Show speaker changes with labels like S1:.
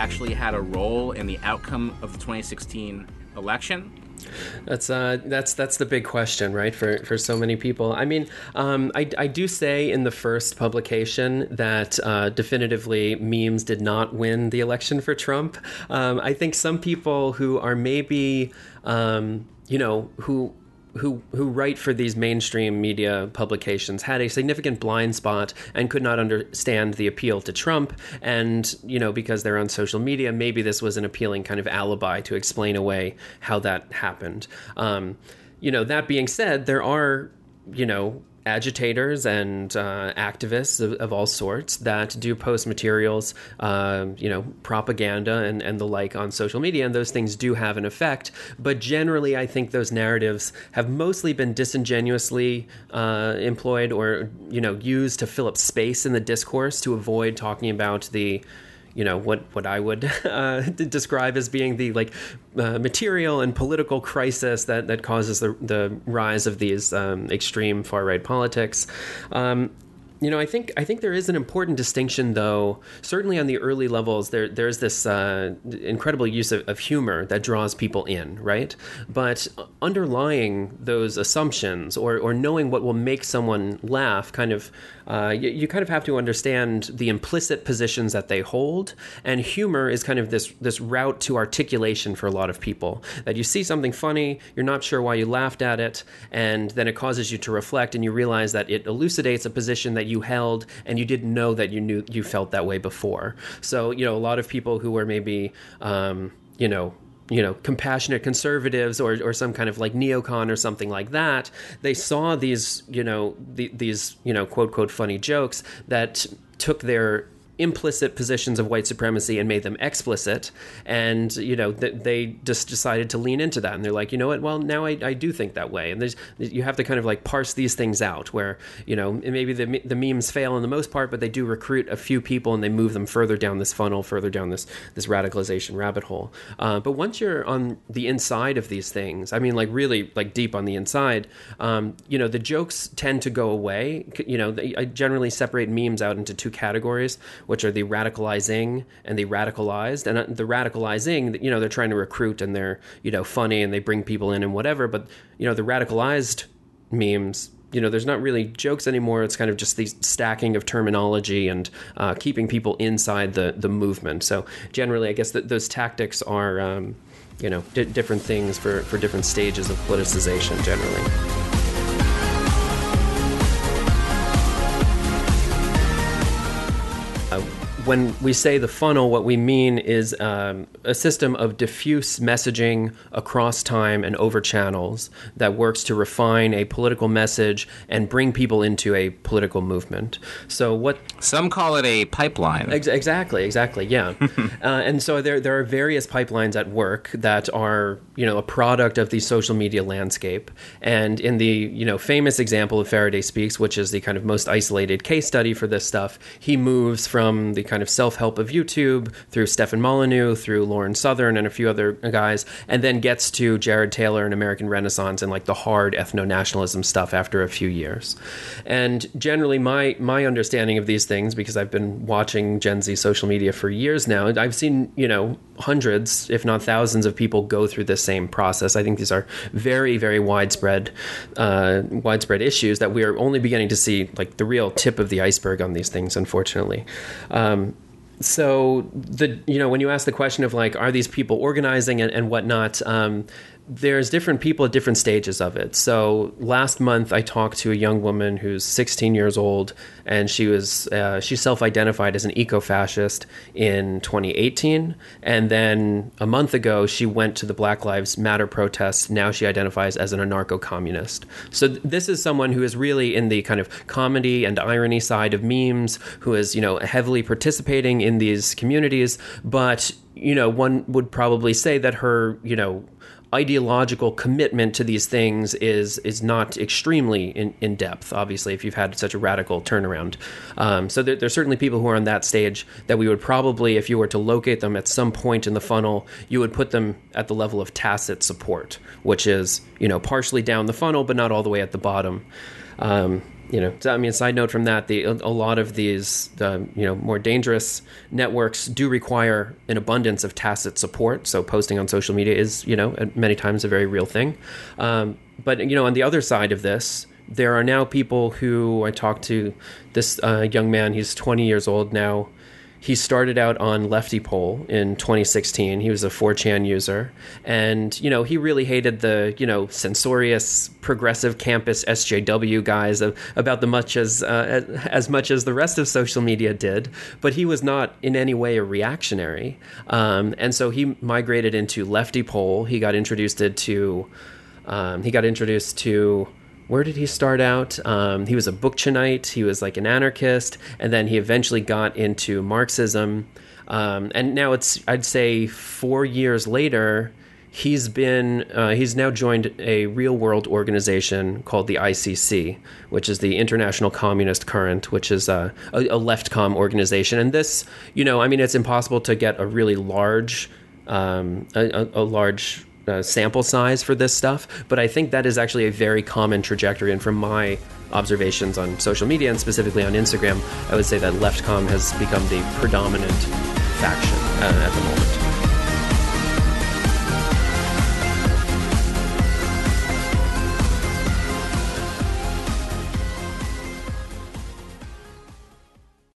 S1: actually had a role in the outcome of the 2016 election?
S2: That's uh, that's that's the big question, right? For for so many people. I mean, um, I I do say in the first publication that uh, definitively memes did not win the election for Trump. Um, I think some people who are maybe um, you know who who who write for these mainstream media publications had a significant blind spot and could not understand the appeal to Trump. And you know because they're on social media maybe this was an appealing kind of alibi to explain away how that happened. Um, you know that being said there are you know agitators and uh, activists of, of, all sorts that do post materials, uh, you know, propaganda and, and the like on social media, and those things do have an effect. But generally, I think those narratives have mostly been disingenuously uh, employed or, you know, used to fill up space in the discourse to avoid talking about the you know what what I would uh, describe as being the like uh, material and political crisis that that causes the the rise of these um, extreme far right politics. Um, you know, I think I think there is an important distinction, though. Certainly on the early levels, there there's this uh, incredible use of, of, humor that draws people in, right? But underlying those assumptions, or or knowing what will make someone laugh, kind of uh, you, you, kind of have to understand the implicit positions that they hold. And humor is kind of this this route to articulation for a lot of people. That you see something funny, you're not sure why you laughed at it, and then it causes you to reflect, and you realize that it elucidates a position that you held, and you didn't know that you knew you felt that way before. So you know, a lot of people who were maybe um, you know you know compassionate conservatives or or some kind of like neocon or something like that they saw these you know the, these you know quote quote funny jokes that took their implicit positions of white supremacy and made them explicit. And, you know, th- they just decided to lean into that. And they're like, you know what? Well, now I, I do think that way. And there's, you have to kind of like parse these things out where, you know, maybe the, the memes fail in the most part, but they do recruit a few people and they move them further down this funnel, further down this, this radicalization rabbit hole. Uh, but once you're on the inside of these things, I mean, like really like deep on the inside, um, you know, the jokes tend to go away. You know, I generally separate memes out into two categories which are the radicalizing and the radicalized. And uh, the radicalizing, you know, they're trying to recruit and they're, you know, funny and they bring people in and whatever. But, you know, the radicalized memes, you know, there's not really jokes anymore. It's kind of just the stacking of terminology and uh, keeping people inside the, the movement. So generally, I guess that those tactics are, um, you know, different things for, for different stages of politicization generally. When we say the funnel, what we mean is um, a system of diffuse messaging across time and over channels that works to refine a political message and bring people into a political movement. So, what
S1: some call it a pipeline.
S2: Ex- exactly, exactly, yeah. uh, and so there there are various pipelines at work that are you know a product of the social media landscape. And in the you know famous example of Faraday Speaks, which is the kind of most isolated case study for this stuff, he moves from the kind of self help of YouTube through Stefan Molyneux, through Lauren Southern, and a few other guys, and then gets to Jared Taylor and American Renaissance and like the hard ethno nationalism stuff after a few years. And generally, my my understanding of these things, because I've been watching Gen Z social media for years now, I've seen you know hundreds, if not thousands, of people go through the same process. I think these are very, very widespread, uh, widespread issues that we are only beginning to see like the real tip of the iceberg on these things. Unfortunately. Um, so the you know when you ask the question of like are these people organizing and, and whatnot um, there's different people at different stages of it. So last month, I talked to a young woman who's 16 years old, and she was uh, she self-identified as an eco-fascist in 2018. And then a month ago, she went to the Black Lives Matter protests. Now she identifies as an anarcho-communist. So th- this is someone who is really in the kind of comedy and irony side of memes, who is you know heavily participating in these communities, but you know one would probably say that her you know ideological commitment to these things is is not extremely in, in depth. Obviously, if you've had such a radical turnaround, um, so there, there's certainly people who are on that stage that we would probably, if you were to locate them at some point in the funnel, you would put them at the level of tacit support, which is you know partially down the funnel, but not all the way at the bottom. Um, you know, I mean, side note from that, the a lot of these, you know, more dangerous networks do require an abundance of tacit support. So posting on social media is, you know, many times a very real thing. Um, but you know, on the other side of this, there are now people who I talked to. This uh, young man, he's 20 years old now he started out on LeftyPol in 2016. He was a 4chan user, and you know he really hated the you know censorious progressive campus SJW guys about the much as uh, as much as the rest of social media did. But he was not in any way a reactionary, um, and so he migrated into LeftyPol. He got introduced to um, he got introduced to where did he start out? Um, he was a Bookchinite. He was like an anarchist, and then he eventually got into Marxism. Um, and now it's I'd say four years later, he's been uh, he's now joined a real world organization called the ICC, which is the International Communist Current, which is a, a, a organization. And this, you know, I mean, it's impossible to get a really large um, a, a, large uh, sample size for this stuff, but I think that is actually a very common trajectory. And from my observations on social media and specifically on Instagram, I would say that leftcom has become the predominant faction uh, at the moment.